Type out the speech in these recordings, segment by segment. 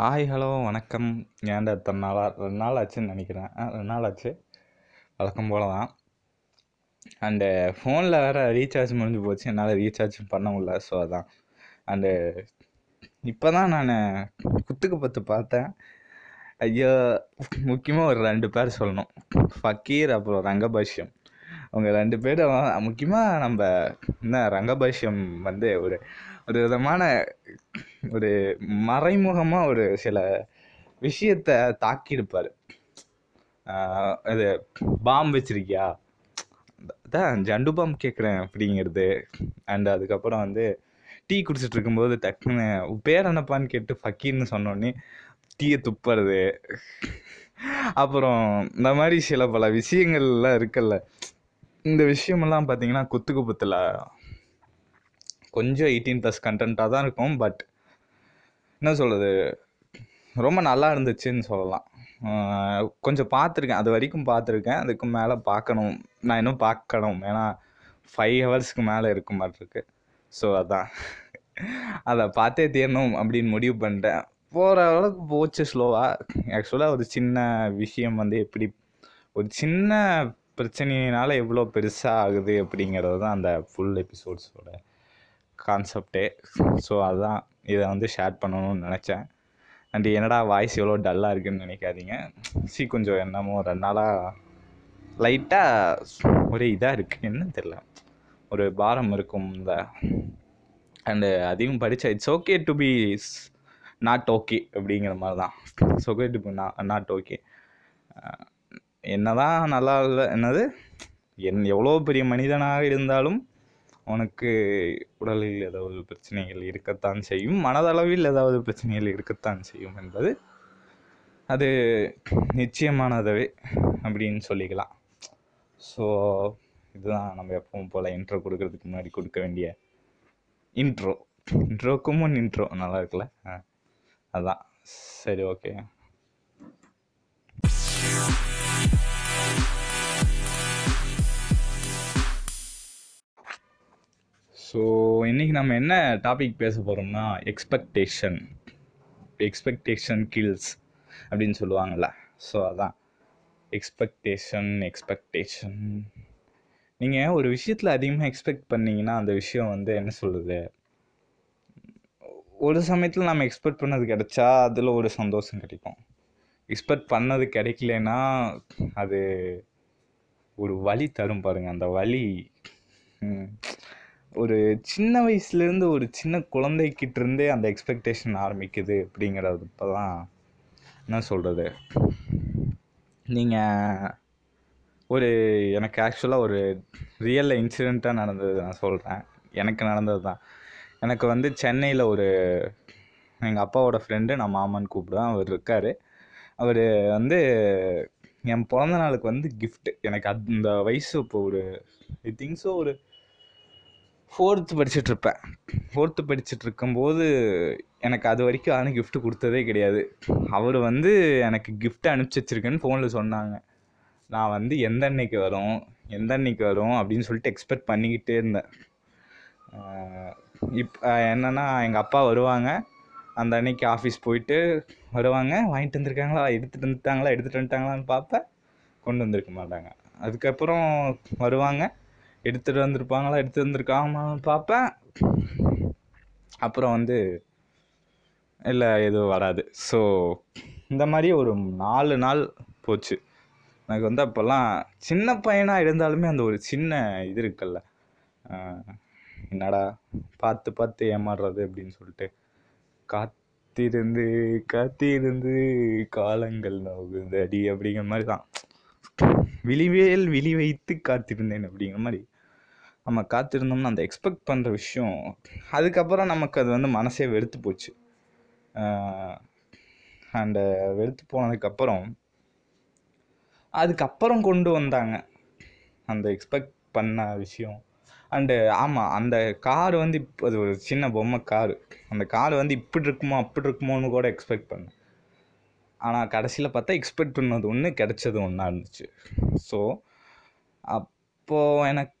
Hi hello வணக்கம். ஏன்டா இத்தனை நாளா? ரெண்டு நாள் ஆச்சுன்னு நினைக்கிறேன். ரெண்டு நாள் ஆச்சு. வழக்கம் போல தான். அண்டு ஃபோனில் வேறு ரீசார்ஜ் முடிஞ்சு போச்சு. என்னால் ரீசார்ஜ் பண்ண முடியல. ஸோ அதான். அண்டு இப்போ தான் நான் குத்துக்கு பத்து பார்த்தேன். ஐயோ முக்கியமாக ஒரு ரெண்டு பேர் சொல்லணும். ஃபக்கீர் அப்புறம் ரங்கபாஷ்யம். அவங்க ரெண்டு பேரும் முக்கியமாக நம்ம என்ன ரங்கபாஷ்யம் வந்து ஒரு ஒரு விதமான ஒரு மறைமுகமாக ஒரு சில விஷயத்த தாக்கியிருப்பார். அது பாம் வச்சிருக்கியா? அதான் ஜண்டு பாம் கேட்குறேன் அப்படிங்கிறது. அண்ட் அதுக்கப்புறம் வந்து டீ குடிச்சிட்டு இருக்கும்போது டக்குன்னு பேர் என்னப்பான்னு கேட்டு ஃபக்கீர்னு சொன்னோடனே டீயை துப்புறது. அப்புறம் இந்த மாதிரி சில பல விஷயங்கள்லாம் இருக்குல்ல. இந்த விஷயமெல்லாம் பார்த்தீங்கன்னா குத்துக்கு புத்தில் கொஞ்சம் எயிட்டீன் ப்ளஸ் கண்டென்ட்டாக தான் இருக்கும். பட் என்ன சொல்கிறது ரொம்ப நல்லா இருந்துச்சுன்னு சொல்லலாம். கொஞ்சம் பார்த்துருக்கேன் அது வரைக்கும் பார்த்துருக்கேன் அதுக்கு மேலே பார்க்கணும் நான் இன்னும் பார்க்கணும் ஏன்னா ஃபைவ் ஹவர்ஸ்க்கு மேலே இருக்க மாட்டிருக்கு ஸோ அதான். அதை பார்த்தே தீரணும் அப்படின்னு முடிவு பண்ணிட்டேன். போகிற அளவுக்கு போச்சு ஸ்லோவாக ஆக்சுவலாக ஒரு சின்ன விஷயம் வந்து எப்படி ஒரு சின்ன பிரச்சனையினால் எவ்வளோ பெருசாக ஆகுது அப்படிங்கிறது தான் அந்த ஃபுல் எபிசோட்ஸோட கான்செப்டே ஸோ அதுதான் இதை வந்து ஷேர் பண்ணணும்னு நினச்சேன். அண்ட் என்னடா வாய்ஸ் எவ்வளோ டல்லாக இருக்குன்னு நினைக்காதீங்க. சி கொஞ்சம் என்னமோ ரெண்டு நாளாக லைட்டாக ஒரு இதாக இருக்குது என்னன்னு தெரில ஒரு பாரம் இருக்கும் இந்த. அண்டு அதையும் படித்தா it's okay to be not okay அப்படிங்கிற மாதிரி தான் it's okay to be not okay என்னதான் நல்லா இல்லை என்னது? என் எவ்வளோ பெரிய மனிதனாக இருந்தாலும் உனக்கு உடலில் ஏதாவது பிரச்சனைகள் இருக்கத்தான் செய்யும். மனதளவில் ஏதாவது பிரச்சனைகள் இருக்கத்தான் செய்யும் என்பது அது நிச்சயமானதவே அப்படின்னு சொல்லிக்கலாம். ஸோ இதுதான் நம்ம எப்பவும் போல் இன்ட்ரோ கொடுக்கறதுக்கு முன்னாடி கொடுக்க வேண்டிய இன்ட்ரோ இன்ட்ரோக்கும் முன் இன்ட்ரோ நல்லா இருக்குல்ல? ஆ அதான். சரி ஓகே ஸோ இன்றைக்கி நம்ம என்ன டாபிக் பேச போகிறோம்னா எக்ஸ்பெக்டேஷன் எக்ஸ்பெக்டேஷன் கில்ஸ் அப்படின்னு சொல்லுவாங்கள்ல ஸோ அதான். எக்ஸ்பெக்டேஷன் எக்ஸ்பெக்டேஷன் நீங்கள் ஒரு விஷயத்தில் அதிகமாக எக்ஸ்பெக்ட் பண்ணிங்கன்னா அந்த விஷயம் வந்து என்ன சொல்கிறது ஒரு சமயத்தில் நம்ம எக்ஸ்பெக்ட் பண்ணது கிடைச்சா அதில் ஒரு சந்தோஷம் கிடைக்கும். எக்ஸ்பெக்ட் பண்ணது கிடைக்கலனா அது ஒரு வழி தரும் பாருங்கள் அந்த வழி ஒரு சின்ன வயசுலேருந்து ஒரு சின்ன குழந்தைக்கிட்ட இருந்தே அந்த எக்ஸ்பெக்டேஷன் ஆரம்பிக்குது அப்படிங்கிறது இப்போ தான் என்ன சொல்கிறது நீங்கள் ஒரு எனக்கு ஆக்சுவலாக ஒரு ரியல் இன்சிடெண்ட்டாக நடந்தது நான் சொல்கிறேன் எனக்கு நடந்தது தான் எனக்கு வந்து சென்னையில் ஒரு எங்கள் அப்பாவோட ஃப்ரெண்டு நான் மாமான்னு கூப்பிடுவேன். அவர் இருக்கார். அவர் வந்து என் பிறந்த நாளுக்கு வந்து கிஃப்ட்டு எனக்கு அந்த வயசு இப்போ ஒரு ஐ திங்க் ஸோ ஒரு ஃபோர்த்து படிச்சுட்டு இருப்பேன் ஃபோர்த்து படிச்சுட்டு இருக்கும்போது எனக்கு அது வரைக்கும் யாரும் கிஃப்ட்டு கொடுத்ததே கிடையாது. அவர் வந்து எனக்கு gift அனுப்பிச்சி வச்சிருக்கேன்னு ஃபோனில் சொன்னாங்க. நான் வந்து எந்த அன்னைக்கு வரும் எந்த அன்னைக்கு வரும் அப்படின்னு சொல்லிட்டு எக்ஸ்பெக்ட் பண்ணிக்கிட்டே இருந்தேன். இப் என்னென்னா எங்கள் அப்பா வருவாங்க. அந்த அன்னைக்கு ஆஃபீஸ் போயிட்டு வருவாங்க. வாங்கிட்டு வந்திருக்காங்களா? எடுத்துகிட்டு வந்துட்டாங்களா? எடுத்துகிட்டு வந்துட்டாங்களான்னு பார்ப்பேன். கொண்டு வந்திருக்க மாட்டாங்க. அதுக்கப்புறம் வருவாங்க. எடுத்துகிட்டு வந்திருப்பாங்களா? எடுத்து வந்திருக்காங்களான்னு பார்ப்பேன் அப்புறம் வந்து இல்லை எதுவும் வராது. ஸோ இந்த மாதிரி ஒரு நாலு நாள் போச்சு. எனக்கு வந்து அப்போல்லாம் சின்ன பையனாக இருந்தாலுமே அந்த ஒரு சின்ன இது இருக்குல்ல. என்னடா பார்த்து பார்த்து ஏமாறுறது அப்படின்னு சொல்லிட்டு. காத்திருந்து காத்திருந்து காலங்கள் நோகுதடி அப்படிங்கிற மாதிரி தான். விழிவேல் விழி வைத்து காத்திருந்தேன் அப்படிங்கிற மாதிரி. நம்ம காத்திருந்தோம்னா அந்த எக்ஸ்பெக்ட் பண்ணுற விஷயம் அதுக்கப்புறம் நமக்கு அது வந்து மனசே வெறுத்து போச்சு. அண்டு வெறுத்து போனதுக்கப்புறம் அதுக்கப்புறம் கொண்டு வந்தாங்க. அந்த எக்ஸ்பெக்ட் பண்ண விஷயம். அண்டு ஆமாம் அந்த கார் வந்து இப்போ அது ஒரு சின்ன பொம்மை காரு அந்த கார் வந்து இப்படி இருக்குமோ அப்படி இருக்குமோன்னு கூட எக்ஸ்பெக்ட் பண்ணேன். ஆனால் கடைசியில் பார்த்தா எக்ஸ்பெக்ட் பண்ணது ஒன்று கிடச்சது ஒன்றா இருந்துச்சு. ஸோ அப்போது எனக்கு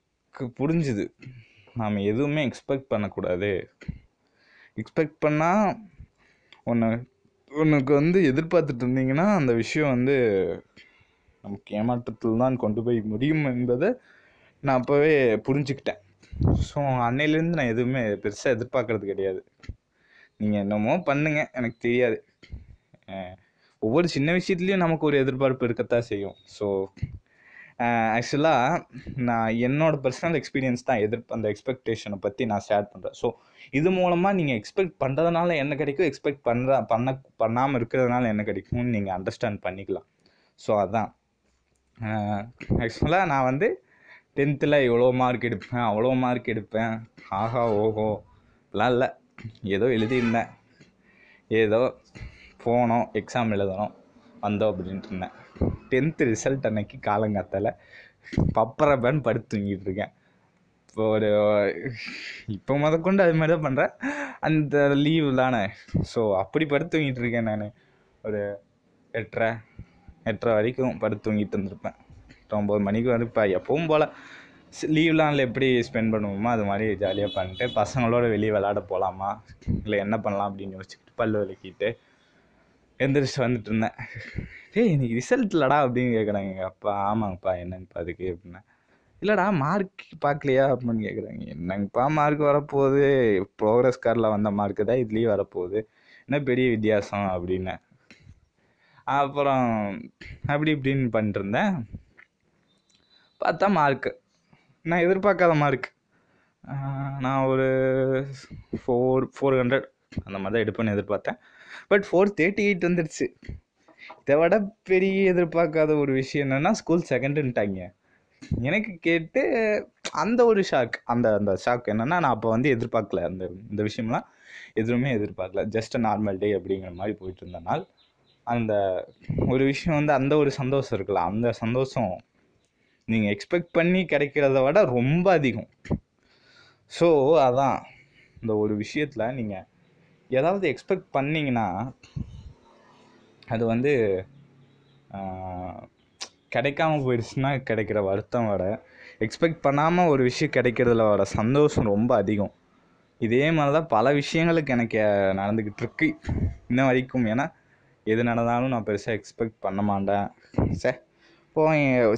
புரிஞ்சுது. நாம் எதுவுமே எக்ஸ்பெக்ட் பண்ணக்கூடாது. எக்ஸ்பெக்ட் பண்ணால் ஒன்று உனக்கு வந்து எதிர்பார்த்துட்டு இருந்தீங்கன்னா அந்த விஷயம் வந்து நமக்கு ஏமாற்றத்தில் தான் கொண்டு போய் முடியும் என்பதை நான் அப்போவே புரிஞ்சுக்கிட்டேன். ஸோ அன்னையிலேருந்து நான் எதுவுமே பெருசாக எதிர்பார்க்கறது கிடையாது. நீங்கள் என்னமோ பண்ணுங்க எனக்கு தெரியாது. ஒவ்வொரு சின்ன விஷயத்துலையும் நமக்கு ஒரு எதிர்பார்ப்பு இருக்கத்தான் செய்யும். ஸோ ஆக்சுவலாக நான் என்னோடய பர்சனல் எக்ஸ்பீரியன்ஸ் தான் எதிர் அந்த எக்ஸ்பெக்டேஷனை பற்றி நான் ஷேர் பண்ணுறேன் ஸோ இது மூலமாக நீங்கள் எக்ஸ்பெக்ட் பண்ணுறதுனால என்ன கிடைக்கும்? எக்ஸ்பெக்ட் பண்ணுற பண்ண பண்ணாமல் இருக்கிறதுனால என்ன கிடைக்கும்னு நீங்கள் அண்டர்ஸ்டாண்ட் பண்ணிக்கலாம். ஸோ அதான். ஆக்சுவலாக நான் வந்து டென்த்தில் இவ்வளோ மார்க் எடுப்பேன் அவ்வளோ மார்க் எடுப்பேன். ஆஹா ஓஹோ. இப்படிலாம் இல்லை. ஏதோ எழுதியிருந்தேன். ஏதோ போனோம் எக்ஸாம் எழுதணும் வந்தோம் அப்படின்ட்டு இருந்தேன். டென்த்து ரிசல்ட் அன்னைக்கு காலங்காத்தால பப்பரப்பன்னு படுத்து தூங்கிட்டு இருக்கேன். இப்போ ஒரு இப்போ முதற்கொண்டு அது மாதிரி தான் பண்ணுறேன் அந்த லீவு தானே. ஸோ அப்படி படுத்து தூங்கிட்டு இருக்கேன் நான். ஒரு எட்டரை எட்டரை வரைக்கும் படுத்து தூங்கிட்டு இருந்திருப்பேன். ஒம்பது மணிக்கு வந்து இப்போ எப்பவும் போல் லீவ்லாம் இல்லை எப்படி ஸ்பெண்ட் பண்ணுவோமோ அது மாதிரி ஜாலியாக பண்ணிட்டு பசங்களோட வெளியே விளாட போகலாமா இல்லை என்ன பண்ணலாம் அப்படின்னு யோசிச்சுக்கிட்டு பல் விளக்கிட்டு எந்திரிச்சு வந்துட்டு இருந்தேன். ஏய் இன்னைக்கு ரிசல்ட் இல்லடா அப்படின்னு கேட்குறாங்க எங்கள் அப்பா ஆமாங்கப்பா என்னங்கப்பா அதுக்கு அப்படின்னா இல்லைடா மார்க் பார்க்கலையா அப்படின்னு கேட்குறாங்க என்னங்கப்பா மார்க் வரப்போகுது? ப்ரோக்ரஸ் கார்டில் வந்த மார்க்கு தான் இதுலேயும் வரப்போகுது. என்ன பெரிய வித்தியாசம் அப்படின்னு. அப்புறம் அப்படி இப்படின்னு பண்ணிட்டுருந்தேன் பார்த்தா மார்க்கு நான் எதிர்பார்க்காத மார்க் நான் ஒரு ஃபோர் ஃபோர் ஹண்ட்ரட் அந்த மாதிரி தான் எடுப்பேன்னு எதிர்பார்த்தேன். பட் ஃபோர் தேர்ட்டி எயிட் வந்துடுச்சு இதை விட பெரிய எதிர்பார்க்காத ஒரு விஷயம் என்னென்னா ஸ்கூல் செகண்டுன்ட்டாங்க எனக்கு கேட்டு அந்த ஒரு ஷாக் அந்த அந்த ஷாக் என்னென்னா நான் அப்போ வந்து எதிர்பார்க்கல. அந்த இந்த விஷயம்லாம் எதுவுமே எதிர்பார்க்கல. ஜஸ்ட் நார்மல் டே அப்படிங்கிற மாதிரி போயிட்டு இருந்தனால் அந்த ஒரு விஷயம் வந்து அந்த ஒரு சந்தோஷம் இருக்குல்ல அந்த சந்தோஷம் நீங்கள் எக்ஸ்பெக்ட் பண்ணி கிடைக்கிறத விட ரொம்ப அதிகம். ஸோ அதான். இந்த ஒரு விஷயத்தில் நீங்கள் ஏதாவது எக்ஸ்பெக்ட் பண்ணிங்கன்னா அது வந்து கிடைக்காம போயிடுச்சுன்னா கிடைக்கிற வருத்தம் விட எக்ஸ்பெக்ட் பண்ணாமல் ஒரு விஷயம் கிடைக்கிறதுல வர சந்தோஷம் ரொம்ப அதிகம். இதே மாதிரி தான் பல விஷயங்களுக்கு எனக்கு நடந்துக்கிட்டு இருக்கு. இன்ன வரைக்கும் ஏன்னா எது நடந்தாலும் நான் பெருசாக எக்ஸ்பெக்ட் பண்ண மாட்டேன். சே இப்போ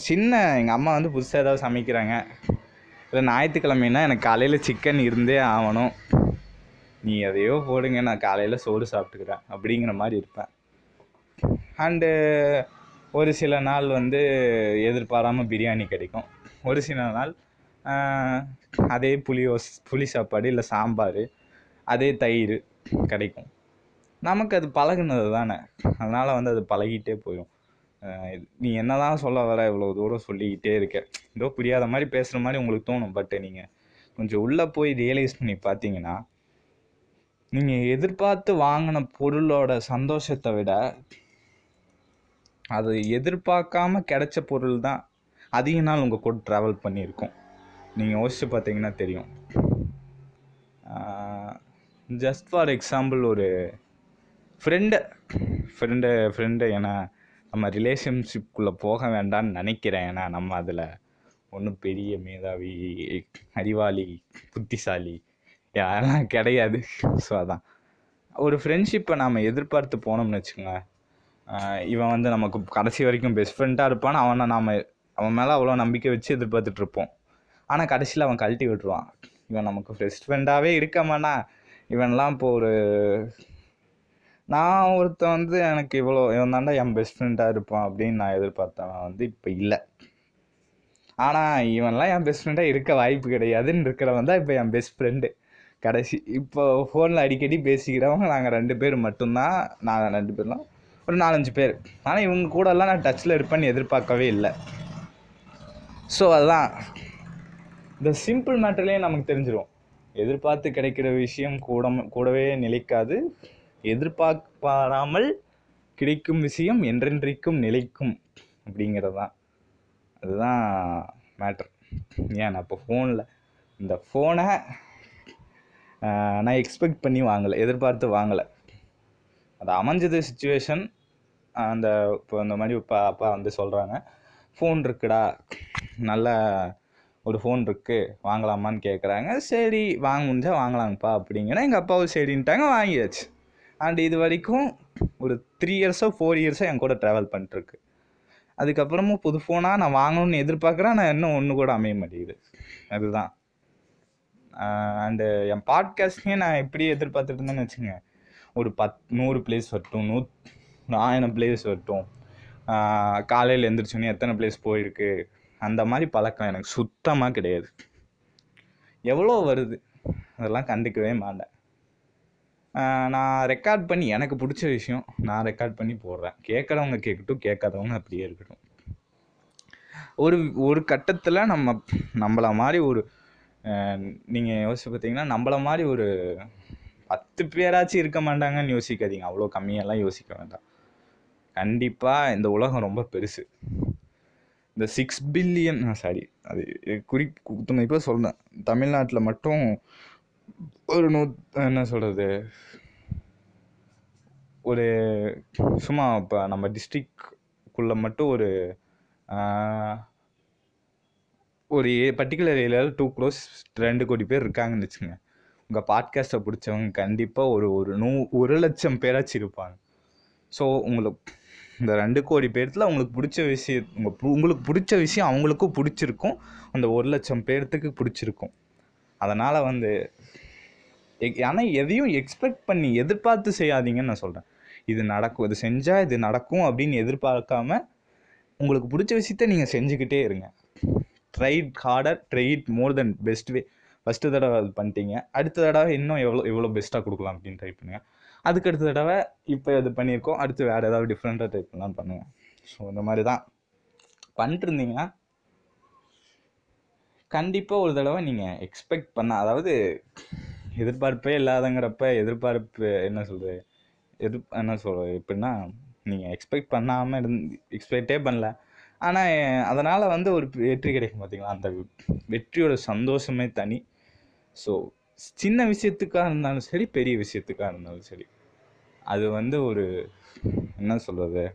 சின்ன எங்கள் அம்மா வந்து புதுசாக ஏதாவது சமைக்கிறாங்க. இல்லை ஞாயிற்றுக்கிழமைனா எனக்கு காலையில் சிக்கன் இருந்தே ஆகணும். நீ எதையோ போடுங்க நான் காலையில் சோறு சாப்பிட்டுக்கிறேன் அப்படிங்கிற மாதிரி இருப்பேன். அண்டு ஒரு சில நாள் வந்து எதிர்பாராமல் பிரியாணி கிடைக்கும். ஒரு சில நாள் அதே புளியோஸ் புளி சாப்பாடு இல்லை சாம்பார் அதே தயிர் கிடைக்கும். நமக்கு அது பழகுனது தானே. அதனால் வந்து அது பழகிட்டே போயிடும் நீ என்ன தான் சொல்ல வர இவ்வளோ தூரம் சொல்லிக்கிட்டே இருக்க. ஏதோ புரியாத மாதிரி பேசுகிற மாதிரி உங்களுக்கு தோணும். பட் நீங்கள் கொஞ்சம் உள்ளே போய் ரியலைஸ் பண்ணி பார்த்தீங்கன்னா நீங்கள் எதிர்பார்த்து வாங்கின பொருளோட சந்தோஷத்தை விட அது எதிர்பார்க்காம கிடைச்ச பொருள் தான் அதிக நாள் உங்கள் கூட ட்ராவல் பண்ணியிருக்கோம். நீங்கள் யோசிச்சு பார்த்தீங்கன்னா தெரியும். ஜஸ்ட் ஃபார் எக்ஸாம்பிள் ஒரு ஃப்ரெண்டு ஃப்ரெண்டு ஃப்ரெண்டு ஏன்னா நம்ம ரிலேஷன்ஷிப்குள்ளே போக வேண்டாம்னு நினைக்கிறேன். ஏன்னா நம்ம அதில் ஒன்றும் பெரிய மேதாவி அறிவாளி புத்திசாலி யாரெல்லாம் கிடையாது. ஸோ அதான். ஒரு ஃப்ரெண்ட்ஷிப்பை நாம் எதிர்பார்த்து போனோம்னு வச்சுக்கோங்க இவன் வந்து நமக்கு கடைசி வரைக்கும் பெஸ்ட் ஃப்ரெண்டாக இருப்பான். அவனை நாம் அவன் மேலே அவ்வளோ நம்பிக்கை வச்சு எதிர்பார்த்துட்டு இருப்போம். ஆனால் கடைசியில் அவன் கழட்டி விட்டுருவான். இவன் நமக்கு பெஸ்ட் ஃப்ரெண்டாகவே இருக்க மாட்டான். இவன்லாம் இப்போ ஒரு நான் ஒருத்தன் வந்து எனக்கு இவ்வளோ இவன் தாண்டா என் பெஸ்ட் ஃப்ரெண்டாக இருப்பான் அப்படின்னு நான் எதிர்பார்த்தவன் வந்து இப்போ இல்லை. ஆனால் இவன்லாம் என் பெஸ்ட் ஃப்ரெண்டாக இருக்க வாய்ப்பு கிடையாதுன்னு இருக்கிறவன் தான் இப்போ என் பெஸ்ட் ஃப்ரெண்டு கடைசி இப்போ ஃபோனில் அடிக்கடி பேசிக்கிறவங்க நாங்கள் ரெண்டு பேர் மட்டும்தான். நாங்கள் ரெண்டு பேர்லாம் ஒரு நாலஞ்சு பேர். ஆனால் இவங்க கூடலாம் நான் டச்சில் இருப்பேன்னு எதிர்பார்க்கவே இல்லை. ஸோ அதுதான். இந்த சிம்பிள் மேட்டர்லேயே நமக்கு தெரிஞ்சிடும் எதிர்பார்த்து கிடைக்கிற விஷயம் கூட கூடவே நிலைக்காது. எதிர்பார்ப்பாராமல் கிடைக்கும் விஷயம் என்றென்றைக்கும் நிலைக்கும் அப்படிங்கிறது தான் அதுதான் மேட்டர் ஏன் நான் இப்போ ஃபோனில் இந்த ஃபோனை நான் எக்ஸ்பெக்ட் பண்ணி வாங்கலை எதிர்பார்த்து வாங்கலை. அது அமைஞ்சது சுச்சுவேஷன் அந்த இப்போ இந்த மாதிரி இப்போ அப்பா வந்து சொல்கிறாங்க ஃபோன் இருக்குடா நல்ல ஒரு ஃபோன் இருக்குது வாங்கலாமான்னு கேட்குறாங்க சரி வாங்க முடிஞ்சால் வாங்கலாங்கப்பா அப்படிங்கன்னா எங்கள் அப்பாவும் சரின்ட்டாங்க வாங்கியாச்சு. அண்ட் இது வரைக்கும் ஒரு த்ரீ இயர்ஸோ ஃபோர் இயர்ஸோ என் கூட ட்ராவல் பண்ணிட்டுருக்கு. அதுக்கப்புறமும் புது ஃபோனாக நான் வாங்கணும்னு எதிர்பார்க்குறேன் நான் இன்னும் ஒன்று கூட அமைய மாட்டேங்குது. அதுதான். அண்டு என் பாட்காஸ்ட்லேயே நான் எப்படி எதிர்பார்த்துட்டு இருந்தேன்னு வச்சுங்க ஒரு பத் நூறு பிளேஸ் வரட்டும் நூ ஆயிரம் பிளேஸ் வரட்டும். காலையில் எழுந்திரிச்சோன்னே எத்தனை பிளேஸ் போயிருக்கு? அந்த மாதிரி பழக்கம் எனக்கு சுத்தமாக கிடையாது. எவ்வளோ வருது? அதெல்லாம் கண்டுக்கவே மாட்டேன். நான் ரெக்கார்ட் பண்ணி எனக்கு பிடிச்ச விஷயம் நான் ரெக்கார்ட் பண்ணி போடுறேன். கேட்குறவங்க கேட்கட்டும் கேட்காதவங்க அப்படியே இருக்கட்டும். ஒரு ஒரு கட்டத்தில் நம்ம நம்மள மாதிரி ஒரு நீங்கள் யோசிச்சு பார்த்தீங்கன்னா நம்மள மாதிரி ஒரு பத்து பேராச்சும் இருக்க மாட்டாங்கன்னு யோசிக்காதீங்க. அவ்வளோ கம்மியெல்லாம் யோசிக்க வேண்டாம். கண்டிப்பாக இந்த உலகம் ரொம்ப பெருசு. இந்த சிக்ஸ் பில்லியன் சாரி அது குறி இப்போ சொல்கிறேன் தமிழ்நாட்டில் மட்டும் ஒரு நூ என்ன சொல்கிறது ஒரு சும்மா இப்போ நம்ம டிஸ்ட்ரிக்குள்ளே மட்டும் ஒரு ஒரு ஏ பர்டிகுலர் ஏரியாவில் டூ க்ரோஸ் ரெண்டு கோடி பேர் இருக்காங்கன்னு வச்சுங்க உங்கள் பாட்காஸ்ட்டை பிடிச்சவங்க கண்டிப்பாக ஒரு ஒரு நூ ஒரு லட்சம் பேராச்சும் இருப்பாங்க. ஸோ உங்களுக்கு இந்த ரெண்டு கோடி பேர்த்தில் அவங்களுக்கு பிடிச்ச விஷயம் உங்கள் பு- உங்களுக்கு பிடிச்ச விஷயம் அவங்களுக்கும் பிடிச்சிருக்கும். அந்த ஒரு லட்சம் பேர்த்துக்கு பிடிச்சிருக்கும். அதனால் வந்து ஆனால் எதையும் எக்ஸ்பெக்ட் பண்ணி எதிர்பார்த்து செய்யாதீங்கன்னு நான் சொல்கிறேன் இது நடக்கும் இது செஞ்சால் இது நடக்கும் அப்படின்னு எதிர்பார்க்காம உங்களுக்கு பிடிச்ச விஷயத்த நீங்கள் செஞ்சுக்கிட்டே இருங்க. Tried harder tried more then best way first தடவை அது பண்ணிட்டீங்க. அடுத்த தடவை இன்னும் எவ்வளோ எவ்வளோ பெஸ்ட்டாக கொடுக்கலாம் அப்படின்னு ட்ரை பண்ணுங்கள் அதுக்கு அடுத்த தடவை இப்போ இது பண்ணியிருக்கோம். அடுத்து வேறு ஏதாவது டிஃப்ரெண்ட்டாக ட்ரை பண்ணலாம் பண்ணுங்கள் ஸோ இந்த மாதிரி தான் பண்ணிட்டு இருந்தீங்கன்னா கண்டிப்பாக ஒரு தடவை நீங்கள் எக்ஸ்பெக்ட் பண்ண அதாவது எதிர்பார்ப்பே இல்லாதங்கிறப்ப எதிர்பார்ப்பு என்ன சொல்கிறது எதிர் என்ன சொல்கிறது எப்படின்னா நீங்கள் எக்ஸ்பெக்ட் பண்ணாமல் இருந்து எக்ஸ்பெக்டே பண்ணல. ஆனால் அதனால் வந்து ஒரு வெற்றி கிடைக்கும் பார்த்தீங்களா அந்த வெற்றியோட சந்தோஷமே தனி. ஸோ சின்ன விஷயத்துக்காக இருந்தாலும் சரி பெரிய விஷயத்துக்காக இருந்தாலும் சரி. அது வந்து ஒரு என்ன சொல்கிறது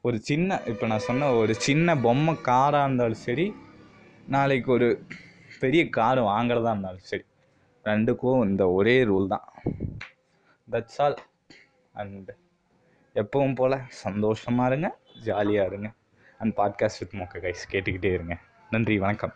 ஒரு சின்ன இப்போ நான் சொன்ன ஒரு சின்ன பொம்மை காராக இருந்தாலும் சரி நாளைக்கு ஒரு பெரிய கார் வாங்குறதா இருந்தாலும் சரி ரெண்டுக்கும் இந்த ஒரே ரூல் தான். தட்ஸ் ஆல் அண்ட் எப்பவும் போல் சந்தோஷமாக இருங்க ஜாலியாக இருங்க. And podcast with Mokka guys கேட்டுக்கிட்டே இருங்க. நன்றி வணக்கம்.